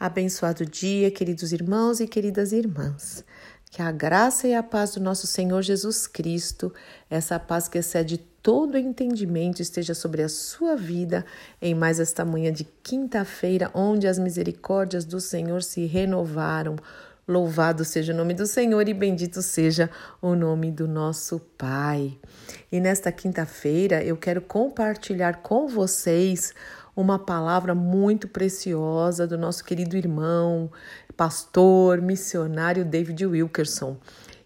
Abençoado dia, queridos irmãos e queridas irmãs. Que a graça e a paz do nosso Senhor Jesus Cristo, essa paz que excede todo entendimento, esteja sobre a sua vida em mais esta manhã de quinta-feira, onde as misericórdias do Senhor se renovaram. Louvado seja o nome do Senhor e bendito seja o nome do nosso Pai. E nesta quinta-feira eu quero compartilhar com vocês uma palavra muito preciosa do nosso querido irmão, pastor, missionário David Wilkerson.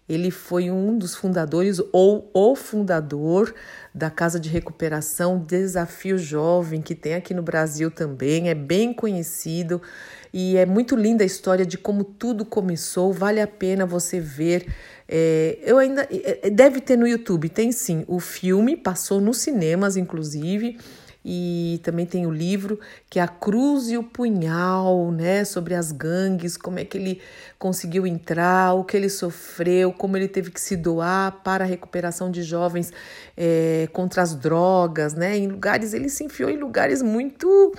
Ele foi um dos fundadores ou o fundador da Casa de Recuperação Desafio Jovem, que tem aqui no Brasil também, é bem conhecido e é muito linda a história de como tudo começou. Vale a pena você ver. É, eu ainda é, deve ter no YouTube, tem sim. O filme passou nos cinemas, inclusive e também tem o livro que é A Cruz e o Punhal, né, sobre as gangues, como é que ele conseguiu entrar, o que ele sofreu, como ele teve que se doar para a recuperação de jovens é, contra as drogas, né, em lugares, ele se enfiou em lugares muito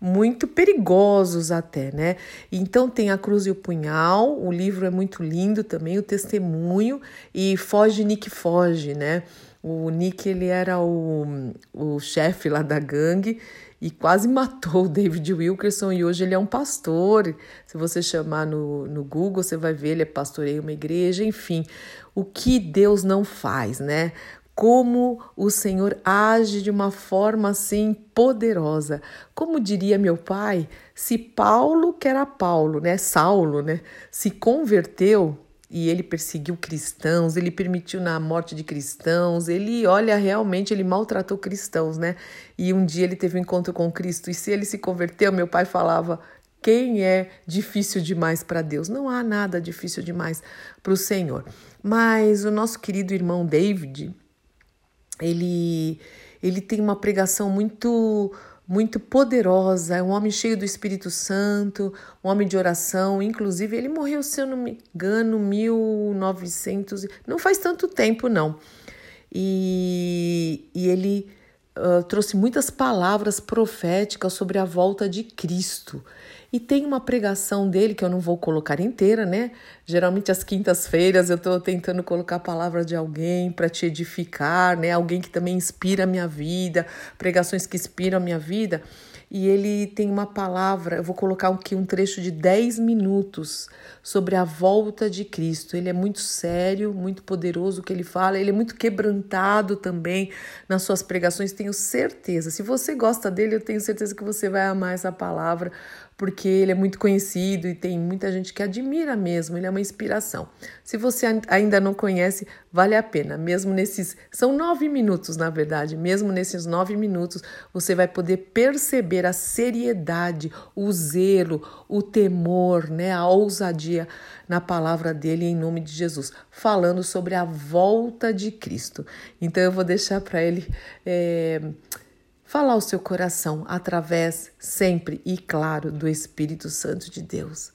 muito perigosos até, né? Então tem a cruz e o punhal, o livro é muito lindo também, o testemunho e Foge Nick Foge, né? O Nick ele era o, o chefe lá da gangue e quase matou o David Wilkerson e hoje ele é um pastor. Se você chamar no, no Google, você vai ver, ele é pastoreia uma igreja, enfim. O que Deus não faz, né? Como o Senhor age de uma forma assim poderosa. Como diria meu pai, se Paulo, que era Paulo, né, Saulo, né, se converteu, e ele perseguiu cristãos, ele permitiu na morte de cristãos, ele, olha, realmente ele maltratou cristãos, né? E um dia ele teve um encontro com Cristo e se ele se converteu, meu pai falava: quem é difícil demais para Deus? Não há nada difícil demais para o Senhor. Mas o nosso querido irmão David, ele, ele tem uma pregação muito muito poderosa, é um homem cheio do Espírito Santo, um homem de oração. Inclusive, ele morreu, se eu não me engano, 1900, não faz tanto tempo, não. E, e ele trouxe muitas palavras proféticas sobre a volta de Cristo. E tem uma pregação dele que eu não vou colocar inteira, né? Geralmente às quintas-feiras eu estou tentando colocar a palavra de alguém para te edificar, né? Alguém que também inspira a minha vida, pregações que inspiram a minha vida e ele tem uma palavra, eu vou colocar aqui um trecho de 10 minutos sobre a volta de Cristo. Ele é muito sério, muito poderoso o que ele fala, ele é muito quebrantado também nas suas pregações, tenho certeza. Se você gosta dele, eu tenho certeza que você vai amar essa palavra, porque ele é muito conhecido e tem muita gente que admira mesmo, ele é uma inspiração. Se você ainda não conhece, vale a pena, mesmo nesses. São nove minutos, na verdade, mesmo nesses nove minutos, você vai poder perceber a seriedade, o zelo, o temor, né, a ousadia na palavra dele em nome de Jesus, falando sobre a volta de Cristo. Então eu vou deixar para ele. É falar ao seu coração através sempre e claro do Espírito Santo de Deus.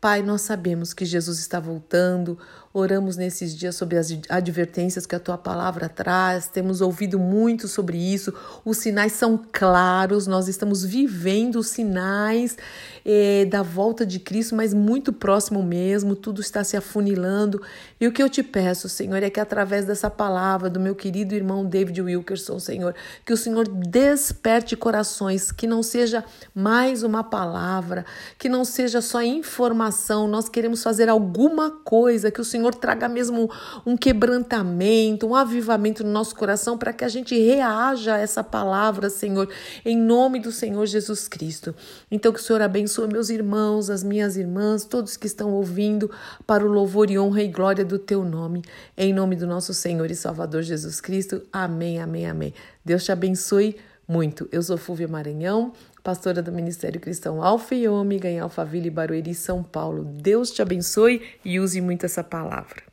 Pai, nós sabemos que Jesus está voltando, oramos nesses dias sobre as advertências que a tua palavra traz, temos ouvido muito sobre isso, os sinais são claros, nós estamos vivendo os sinais eh, da volta de Cristo, mas muito próximo mesmo, tudo está se afunilando. E o que eu te peço, Senhor, é que através dessa palavra do meu querido irmão David Wilkerson, Senhor, que o Senhor desperte corações, que não seja mais uma palavra, que não seja só informação, nós queremos fazer alguma coisa, que o Senhor Senhor traga mesmo um quebrantamento, um avivamento no nosso coração para que a gente reaja a essa palavra, Senhor, em nome do Senhor Jesus Cristo. Então, que o Senhor abençoe meus irmãos, as minhas irmãs, todos que estão ouvindo, para o louvor e honra e glória do teu nome, em nome do nosso Senhor e Salvador Jesus Cristo. Amém, amém, amém. Deus te abençoe muito. Eu sou Fúvia Maranhão, pastora do Ministério Cristão Alfa e Ômega em Alphaville, Barueri, São Paulo. Deus te abençoe e use muito essa palavra.